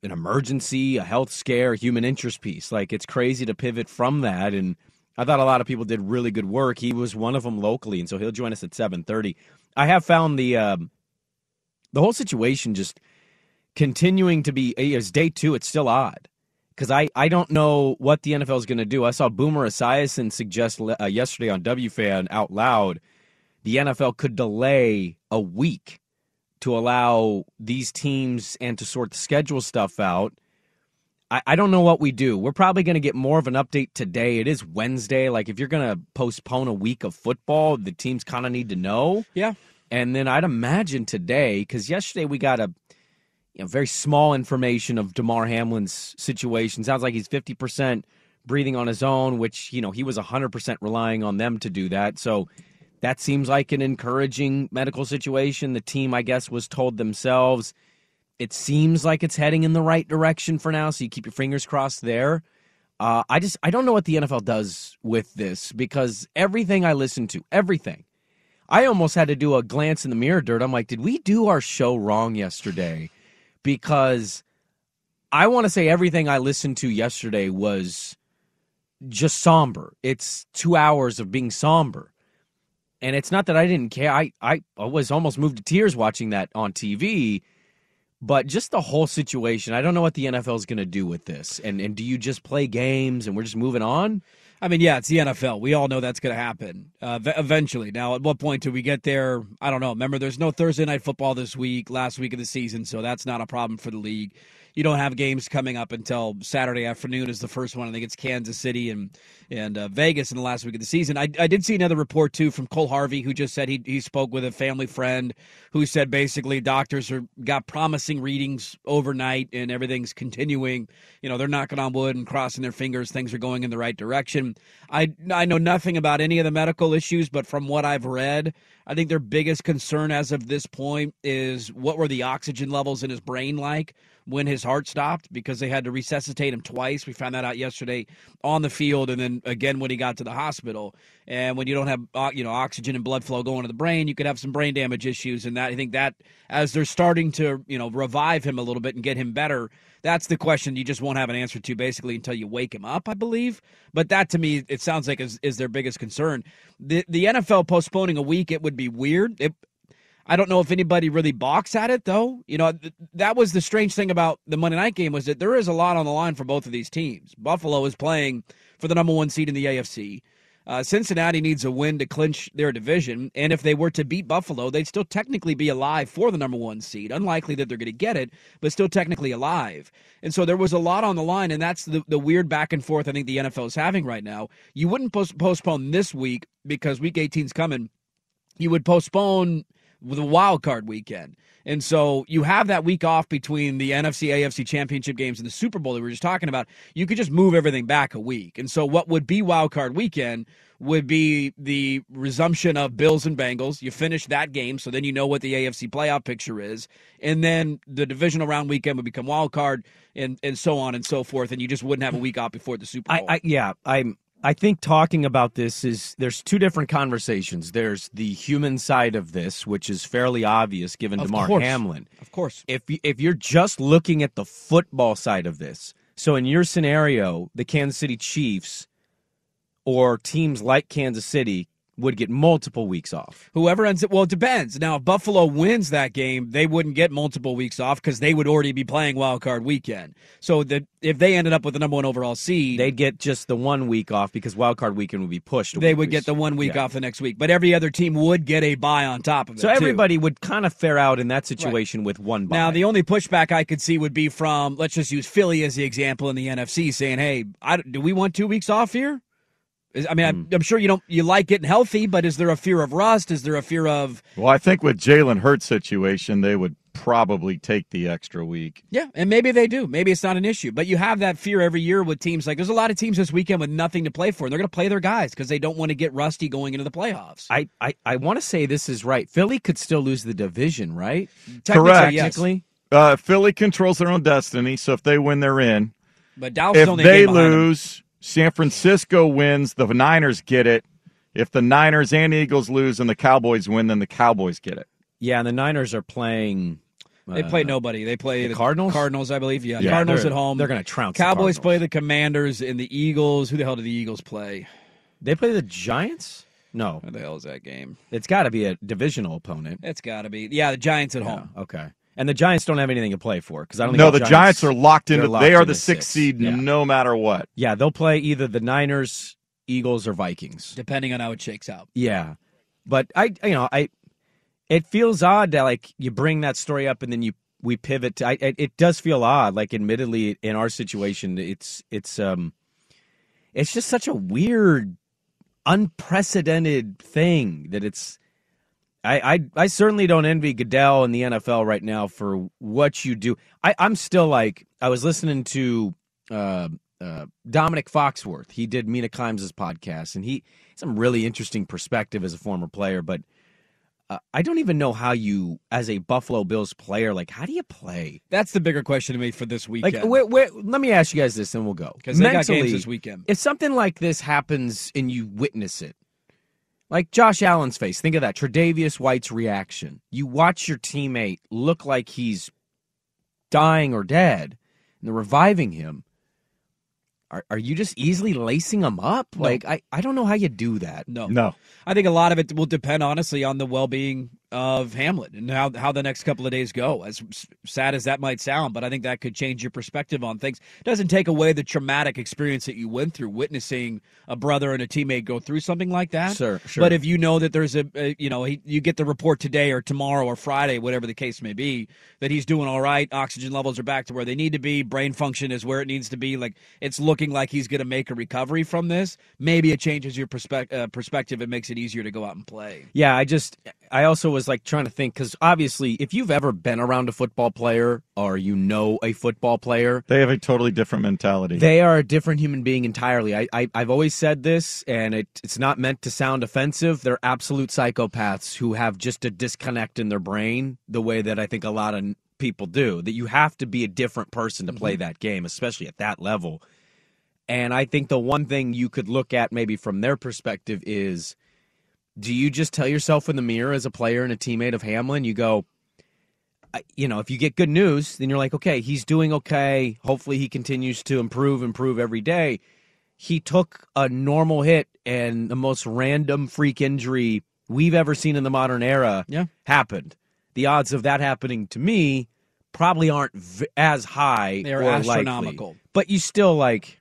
an emergency, a health scare, a human interest piece. Like it's crazy to pivot from that, and I thought a lot of people did really good work. He was one of them locally, and so he'll join us at seven thirty. I have found the um, the whole situation just continuing to be as day two. It's still odd because I, I don't know what the NFL is going to do. I saw Boomer Esiason suggest uh, yesterday on WFan out loud the NFL could delay a week to allow these teams and to sort the schedule stuff out. I, I don't know what we do. We're probably going to get more of an update today. It is Wednesday. Like, if you're going to postpone a week of football, the teams kind of need to know. Yeah. And then I'd imagine today, because yesterday we got a you know, very small information of Damar Hamlin's situation. Sounds like he's 50% breathing on his own, which, you know, he was 100% relying on them to do that. So that seems like an encouraging medical situation. The team, I guess, was told themselves it seems like it's heading in the right direction for now. So you keep your fingers crossed there. Uh, I just I don't know what the NFL does with this because everything I listen to, everything, I almost had to do a glance in the mirror, dirt. I'm like, did we do our show wrong yesterday? Because I want to say everything I listened to yesterday was just somber. It's two hours of being somber. And it's not that I didn't care. I, I, was almost moved to tears watching that on TV. But just the whole situation, I don't know what the NFL is going to do with this. And and do you just play games and we're just moving on? I mean, yeah, it's the NFL. We all know that's going to happen uh, eventually. Now, at what point do we get there? I don't know. Remember, there's no Thursday night football this week, last week of the season, so that's not a problem for the league. You don't have games coming up until Saturday afternoon is the first one. I think it's Kansas City and and uh, Vegas in the last week of the season. I, I did see another report too from Cole Harvey who just said he he spoke with a family friend who said basically doctors are got promising readings overnight and everything's continuing. You know they're knocking on wood and crossing their fingers. Things are going in the right direction. I I know nothing about any of the medical issues, but from what I've read, I think their biggest concern as of this point is what were the oxygen levels in his brain like when his heart stopped because they had to resuscitate him twice. We found that out yesterday on the field, and then again when he got to the hospital. And when you don't have uh, you know oxygen and blood flow going to the brain, you could have some brain damage issues. And that I think that as they're starting to you know revive him a little bit and get him better, that's the question you just won't have an answer to basically until you wake him up, I believe. But that to me, it sounds like is, is their biggest concern. The the NFL postponing a week, it would be weird. It, I don't know if anybody really balks at it though. You know, th- that was the strange thing about the Monday night game was that there is a lot on the line for both of these teams. Buffalo is playing for the number one seed in the AFC. Uh, Cincinnati needs a win to clinch their division, and if they were to beat Buffalo, they'd still technically be alive for the number one seed. Unlikely that they're going to get it, but still technically alive. And so there was a lot on the line, and that's the, the weird back and forth I think the NFL is having right now. You wouldn't post- postpone this week because Week 18's coming. You would postpone the wild card weekend. And so you have that week off between the NFC AFC championship games and the Super Bowl that we were just talking about. You could just move everything back a week. And so what would be wild card weekend would be the resumption of Bills and Bengals. You finish that game, so then you know what the AFC playoff picture is. And then the divisional round weekend would become wild card and, and so on and so forth. And you just wouldn't have a week off before the Super Bowl. I, I yeah, I'm I think talking about this is there's two different conversations. There's the human side of this, which is fairly obvious given Of Damar course. Hamlin. Of course. If if you're just looking at the football side of this, so in your scenario, the Kansas City Chiefs or teams like Kansas City would get multiple weeks off. Whoever ends it, well, it depends. Now, if Buffalo wins that game, they wouldn't get multiple weeks off because they would already be playing wild card weekend. So that if they ended up with the number one overall seed, They'd get just the one week off because wild card weekend would be pushed. they would get the one week Yeah. off the next week. But every other team would get a bye on top of it. So too. everybody would kind of fare out in that situation with one bye. Now, the only pushback I could see would be from, let's just use Philly as the example in the NFC, saying, "Hey, I, do we want two weeks off here?" Is- I mean, I'm, I'm sure you don't you like getting healthy, but is there a fear of rust? Is there a fear of Well, I think with Jalen Hurts' situation, they would probably take the extra week. Yeah, and maybe they do. Maybe it's not an issue. But you have that fear every year with teams. Like there's a lot of teams this weekend with nothing to play for. And they're going to play their guys because they don't want to get rusty going into the playoffs. I, I, I want to say this is right. Philly could still lose the division, right? Correct. Technically. Uh, Philly controls their own destiny, so if they win, they're in. But Dallas if only they lose. them. Lose, San Francisco wins, the Niners get it. If the Niners and Eagles lose and the Cowboys win, then the Cowboys get it. Yeah, and the Niners are playing. They play uh, nobody. They play the Cardinals? Cardinals, I believe. Yeah, Yeah, Cardinals at home. they're gonna trounce Cowboys Cardinals. play the Commanders and the Eagles. Who the hell do the Eagles play? They play the Giants? No. Who the hell is that game? It's got to be a divisional opponent. It's got to be. Yeah, the Giants at home. Okay. And the Giants don't have anything to play for because I don't think No, the Giants, are locked into. locked they are into the sixth six. seed, Yeah. no matter what. Yeah, they'll play either the Niners, Eagles, or Vikings. Depending on how it shakes out. Yeah, but I, you know, I, it feels odd that like you bring that story up and then you we pivot. To, I, it, it does feel odd. Like, admittedly, in our situation, it's it's um, it's just such a weird, unprecedented thing that it's. I, I I certainly don't envy Goodell in the NFL right now for what you do. I, I'm still like I was listening to uh, uh, Domonique Foxworth. He did Mina Kimes' podcast, and he some really interesting perspective as a former player. But uh, I don't even know how you, as a Buffalo Bills player, like how do you play? That's the bigger question to me for this weekend. Like, where, where, let me ask you guys this, and we'll go. 'Cause they got games this weekend. If something like this happens and you witness it, like Josh Allen's face, think of that. Tre'Davious White's reaction. You watch your teammate look like he's dying or dead, and they're reviving him. Are, are you just easily lacing him up? No. Like I, I don't know how you do that. No. No. I think a lot of it will depend, honestly, on the well being of Hamlin and how how the next couple of days go. As sad as that might sound, but I think that could change your perspective on things. doesn't take away the traumatic experience that you went through, witnessing a brother and a teammate go through something like that. Sure, sure. But if you know that there's a, a you know, he, you get the report today or tomorrow or Friday, whatever the case may be, that he's doing all right, oxygen levels are back to where they need to be, brain function is where it needs to be. Like it's looking like he's going to make a recovery from this. Maybe it changes your perspective. Uh, perspective. It makes it easier to go out and play. Yeah, I just I also was like trying to think because obviously, if you've ever been around a football player or you know a football player, They have a totally different mentality. They are a different human being entirely. I, I I've always said this, and it, it's not meant to sound offensive. They're absolute psychopaths who have just a disconnect in their brain, the way that I think a lot of people do. That you have to be a different person to play mm-hmm. that game, especially at that level. And I think the one thing you could look at maybe from their perspective is do you just tell yourself in the mirror as a player and a teammate of Hamlin, you go, you know, if you get good news, then you're like, okay, he's doing okay. Hopefully he continues to improve, improve every day. He took a normal hit and the most random freak injury we've ever seen in the modern era Yeah. happened. The odds of that happening to me probably aren't v- as high They're or likely. astronomical. But you still like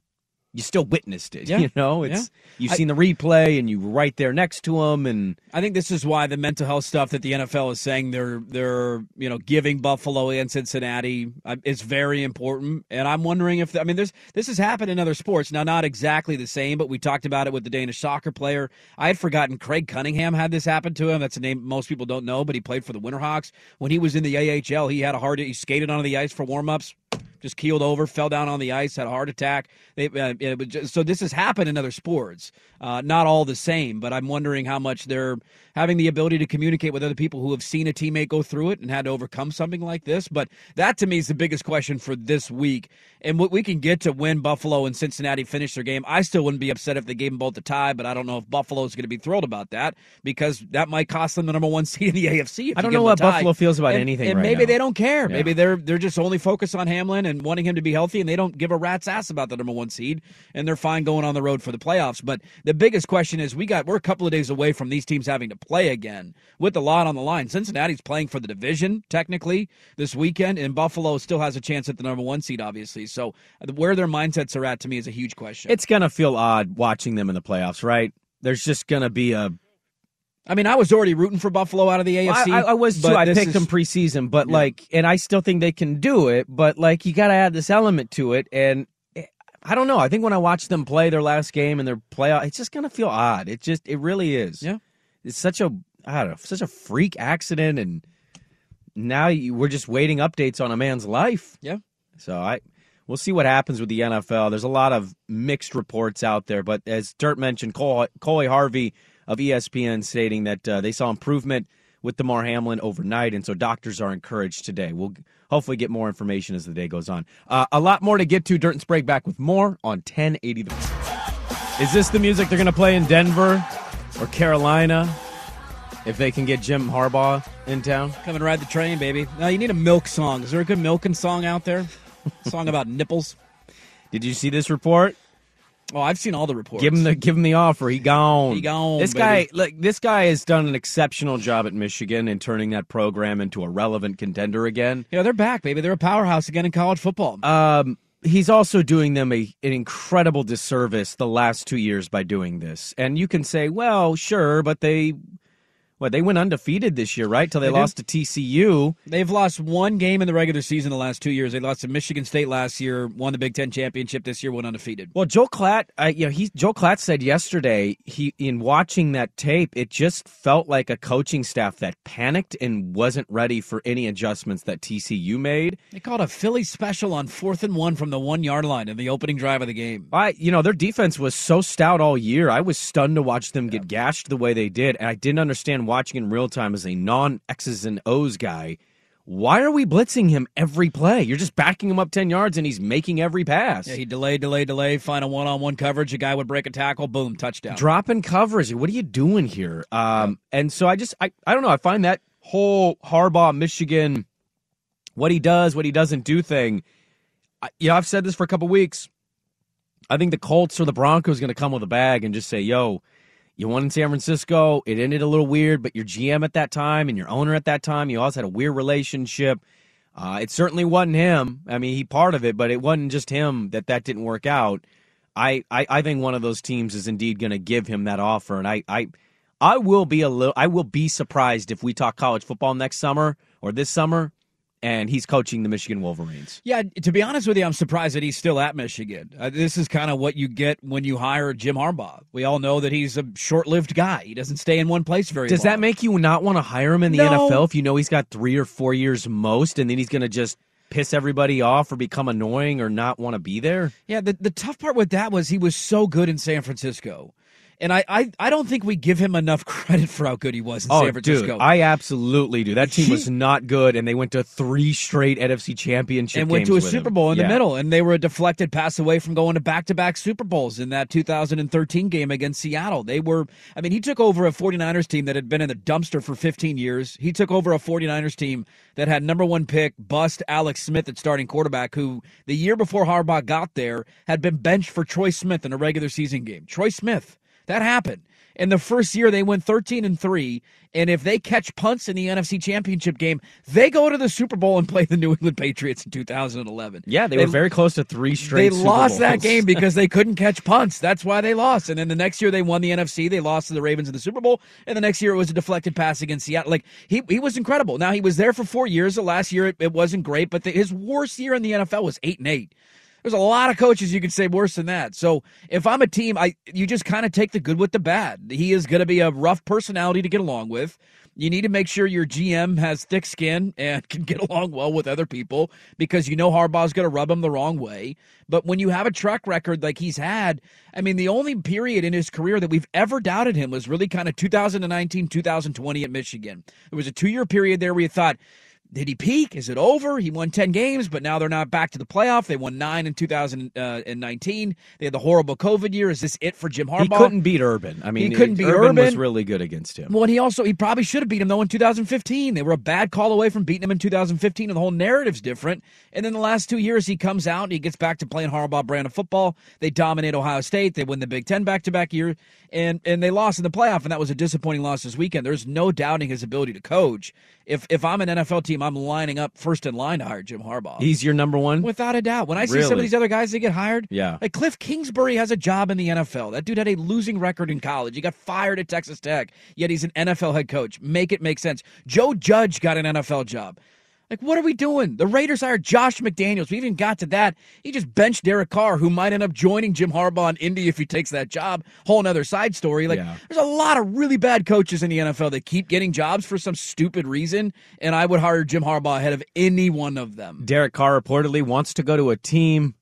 you still witnessed it. Yeah. You know, it's Yeah. you've I- seen the replay and you were right there next to him, and I think this is why the mental health stuff that the NFL is saying they're they're you know giving Buffalo and Cincinnati uh, is very important. And I'm wondering if I mean this this has happened in other sports now, not exactly the same, but we talked about it with the Danish soccer player. I had forgotten Craig Cunningham had this happen to him. That's a name most people don't know, but he played for the Winterhawks when he was in the AHL. He had a hard He skated onto the ice for warmups just keeled over, fell down on the ice, had a heart attack. They, uh, it just, so this has happened in other sports, uh, not all the same. But I'm wondering how much they're having the ability to communicate with other people who have seen a teammate go through it and had to overcome something like this. But that to me is the biggest question for this week. And what we can get to when Buffalo and Cincinnati finish their game, I still wouldn't be upset if they gave them both a tie. But I don't know if Buffalo is going to be thrilled about that because that might cost them the number one seed in the AFC. If I don't know what. Buffalo feels about And- anything And right maybe now. they don't care. Yeah. Maybe they're they're just only focused on Hamlin and wanting him to be healthy, and they don't give a rat's ass about the number one seed, and they're fine going on the road for the playoffs. But the biggest question is, we got we're a couple of days away from these teams having to play again with a lot on the line. Cincinnati's playing for the division technically this weekend, and Buffalo still has a chance at the number one seed, obviously. So uh, where their mindsets are at to me is a huge question. it's gonna feel odd watching them in the playoffs, right? There's just gonna be a. I mean, I was already rooting for Buffalo out of the AFC. I, I was too. I picked is- them preseason, but Yeah. like, and I still think they can do it. But like, you got to add this element to it, and eh, I don't know. I think when I watch them play their last game and their playoff, it's just gonna feel odd. It just, it really is. Yeah. it's such a, I don't know, such a freak accident, and now you, we're just waiting updates on a man's life. Yeah. So I, we'll see what happens with the NFL. There's a lot of mixed reports out there, but as Dirt mentioned, Cole, Coley Harvey of ESPN stating that uh, they saw improvement with Damar Hamlin overnight, and so doctors are encouraged today. We'll hopefully get more information as the day goes on. Uh, a lot more to get to. Dirt and Sprague back with more on 1080. The- Is this the music they're going to play in Denver or Carolina if they can get Jim Harbaugh in town? Come and ride the train, baby. Now you need a milk song. Is there a good milking song out there? song about nipples. Did you see this report? Oh, I've seen all the reports. Give him the give him the offer. He gone. He gone, This baby. guy, look, this guy has done an exceptional job at Michigan in turning that program into a relevant contender again. Yeah, they're back, baby. They're a powerhouse again in college football. Um, he's also doing them a an incredible disservice the last two years by doing this. And you can say, well, sure, but they, what they went undefeated this year, right? Till they, They did. lost to TCU. They've lost one game in the regular season the last two years. They lost to Michigan State last year, won the Big Ten championship this year, went undefeated. Well, Joel Klatt, I, you know, he Joel Klatt said yesterday, he in watching that tape, it just felt like a coaching staff that panicked and wasn't ready for any adjustments that TCU made. They called a Philly special on fourth and one from the one yard line in the opening drive of the game. I, you know, their defense was so stout all year. I was stunned to watch them get gashed the way they did, and I didn't understand watching in real time as a non X's and O's guy. Why are we blitzing him every play? You're just backing him up ten yards, and he's making every pass. Yeah, he delayed, delayed, delayed, find a one on one coverage. A guy would break a tackle, boom, touchdown. dropping coverage. What are you doing here? Um, and so I just I, I don't know. I find that whole Harbaugh Michigan, what he does, what he doesn't do thing. I, you know, I've said this for a couple weeks. I think the Colts or the Broncos going to come with a bag and just say, "Yo, you won in San Francisco. It ended a little weird, but your GM at that time and your owner at that time, you always had a weird relationship. Uh, it certainly wasn't him. I mean, he part of it, but it wasn't just him that that didn't work out. I, I, I think one of those teams is indeed going to give him that offer, and I, I, I will be a little, I will be surprised if we talk college football next summer or this summer, and he's coaching the Michigan Wolverines. Yeah, to be honest with you, I'm surprised that he's still at Michigan. Uh, this is kind of what you get when you hire Jim Harbaugh. We all know that he's a short-lived guy. He doesn't stay in one place very Does long. that make you not want to hire him in the No. NFL if you know he's got three or four years most, and then he's going to just piss everybody off or become annoying or not want to be there? Yeah, the, the tough part with that was he was so good in San Francisco. And I, I, I don't think we give him enough credit for how good he was in Oh, San Francisco. dude, I absolutely do. That team He- was not good, and they went to three straight NFC championship and went to a Super him. Bowl in Yeah. the middle, and they were a deflected pass away from going to back-to-back Super Bowls in that 2013 game against Seattle. They were, I mean, he took over a 49ers team that had been in the dumpster for 15 years. He took over a 49ers team that had number one pick, bust Alex Smith at starting quarterback, who the year before Harbaugh got there had been benched for Troy Smith in a regular season game. Troy Smith. That happened. In the first year, they went 13 and 3. And if they catch punts in the NFC Championship game, they go to the Super Bowl and play the New England Patriots in 2011. Yeah, they, were very close to three straight. They Super lost that game because they couldn't catch punts. That's why they lost. And then the next year they won the NFC. They lost to the Ravens in the Super Bowl. And the next year it was a deflected pass against Seattle. Like he he was incredible. Now he was there for four years. The last year it, it wasn't great, but the, his worst year in the NFL was eight and eight. There's a lot of coaches you could say worse than that. So if I'm a team, I you just kind of take the good with the bad. He is going to be a rough personality to get along with. You need to make sure your GM has thick skin and can get along well with other people because you know Harbaugh's going to rub him the wrong way. But when you have a track record like he's had, I mean, the only period in his career that we've ever doubted him was really kind of 2019, 2020 at Michigan. It was a two year period there where you thought, did he peak? Is it over? He won 10 games, but now they're not back to the playoff. They won nine in 2019. Uh, they had the horrible COVID year. Is this it for Jim Harbaugh? He couldn't beat Urban. I mean, he couldn't beat Urban. Urban. was really good against him. Well, and he also he probably should have beat him though in 2015. They were a bad call away from beating him in 2015, and the whole narrative's different. And then the last two years, he comes out and he gets back to playing Harbaugh brand of football. They dominate Ohio State. They win the Big Ten back to back year, and and they lost in the playoff, and that was a disappointing loss this weekend. There's no doubting his ability to coach. If if I'm an NFL team, I'm lining up first in line to hire Jim Harbaugh. He's your number one? Without a doubt. When I see some of these other guys that get hired, Yeah. like Cliff Kingsbury has a job in the NFL. That dude had a losing record in college. He got fired at Texas Tech, yet he's an NFL head coach. Make it make sense. Joe Judge got an NFL job. Like, what are we doing? The Raiders hired Josh McDaniels. We even got to that. He just benched Derek Carr, who might end up joining Jim Harbaugh in Indy if he takes that job. Whole another side story. Like, Yeah. there's a lot of really bad coaches in the NFL that keep getting jobs for some stupid reason, and I would hire Jim Harbaugh ahead of any one of them. Derek Carr reportedly wants to go to a team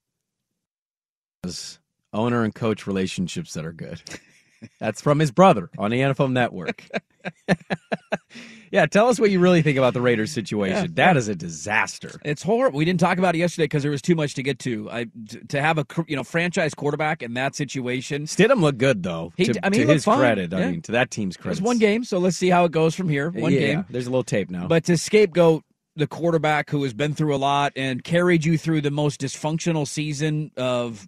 owner and coach relationships that are good. That's from his brother on the NFL Network. yeah, tell us what you really think about the Raiders situation. Yeah. That is a disaster. It's horrible. We didn't talk about it yesterday because there was too much to get to. I to have a you know franchise quarterback in that situation. Stidham looked good though. He- to, I mean, to his credit, Yeah. I mean, to that team's credit. was one game, so let's see how it goes from here. One yeah, game, There's a little tape now. but to scapegoat the quarterback who has been through a lot and carried you through the most dysfunctional season of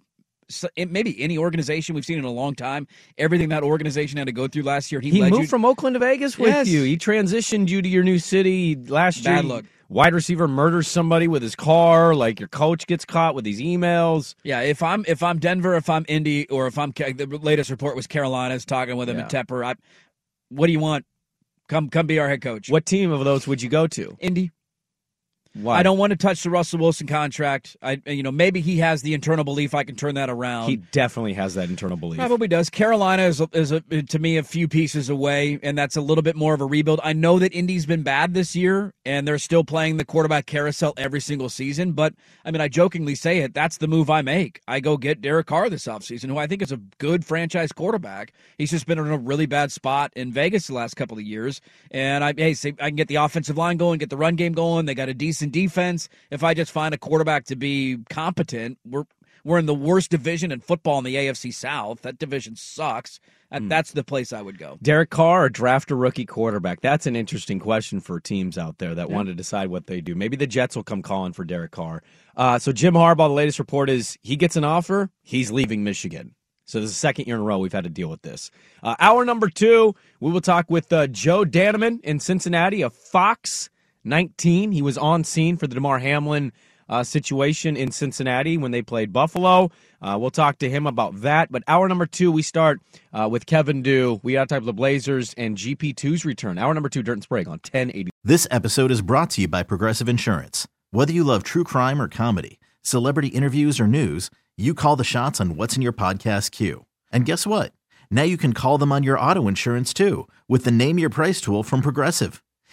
maybe any organization we've seen in a long time. Everything that organization had to go through last year, he, he moved you from Oakland to Vegas with Yes. you. He transitioned you to your new city last year. Bad look. Wide receiver murders somebody with his car. Like your coach gets caught with these emails. Yeah, if I'm if I'm Denver, if I'm Indy, or if I'm the latest report was Carolina's talking with him Yeah. at Tepper. I, what do you want? Come come be our head coach. What team of those would you go to? Indy. Why? I don't want to touch the Russell Wilson contract. I you know maybe he has the internal belief I can turn that around. He definitely has that internal belief. Probably does. Carolina is is a, to me a few pieces away, and that's a little bit more of a rebuild. I know that Indy's been bad this year, and they're still playing the quarterback carousel every single season. But I mean, I jokingly say it. That's the move I make. I go get Derek Carr this offseason, who I think is a good franchise quarterback. He's just been in a really bad spot in Vegas the last couple of years, and I hey, say I can get the offensive line going, get the run game going. They got a decent defense. If I just find a quarterback to be competent, we're we're in the worst division in football in the AFC South. That division sucks. And That's the place I would go. Derek Carr or draft a rookie quarterback? That's an interesting question for teams out there that Yeah. want to decide what they do. Maybe the Jets will come calling for Derek Carr. Uh, so Jim Harbaugh, the latest report is he gets an offer, he's leaving Michigan. So this is the second year in a row we've had to deal with this. Uh, hour number two, we will talk with uh, Joe Danneman in Cincinnati of Fox 19. He was on scene for the Damar Hamlin uh, situation in Cincinnati when they played Buffalo. Uh, we'll talk to him about that. But hour number two, we start uh, with Kevin Dew. We got to about the Blazers and GP2's return. Hour number two, Dirt and Sprague on 1080. This episode is brought to you by Progressive Insurance. Whether you love true crime or comedy, celebrity interviews or news, you call the shots on what's in your podcast queue. And guess what? Now you can call them on your auto insurance too with the Name Your Price tool from Progressive.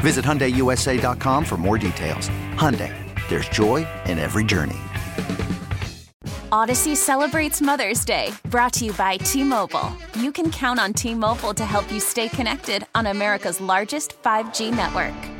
Visit HyundaiUSA.com for more details. Hyundai, there's joy in every journey. Odyssey celebrates Mother's Day, brought to you by T Mobile. You can count on T Mobile to help you stay connected on America's largest 5G network.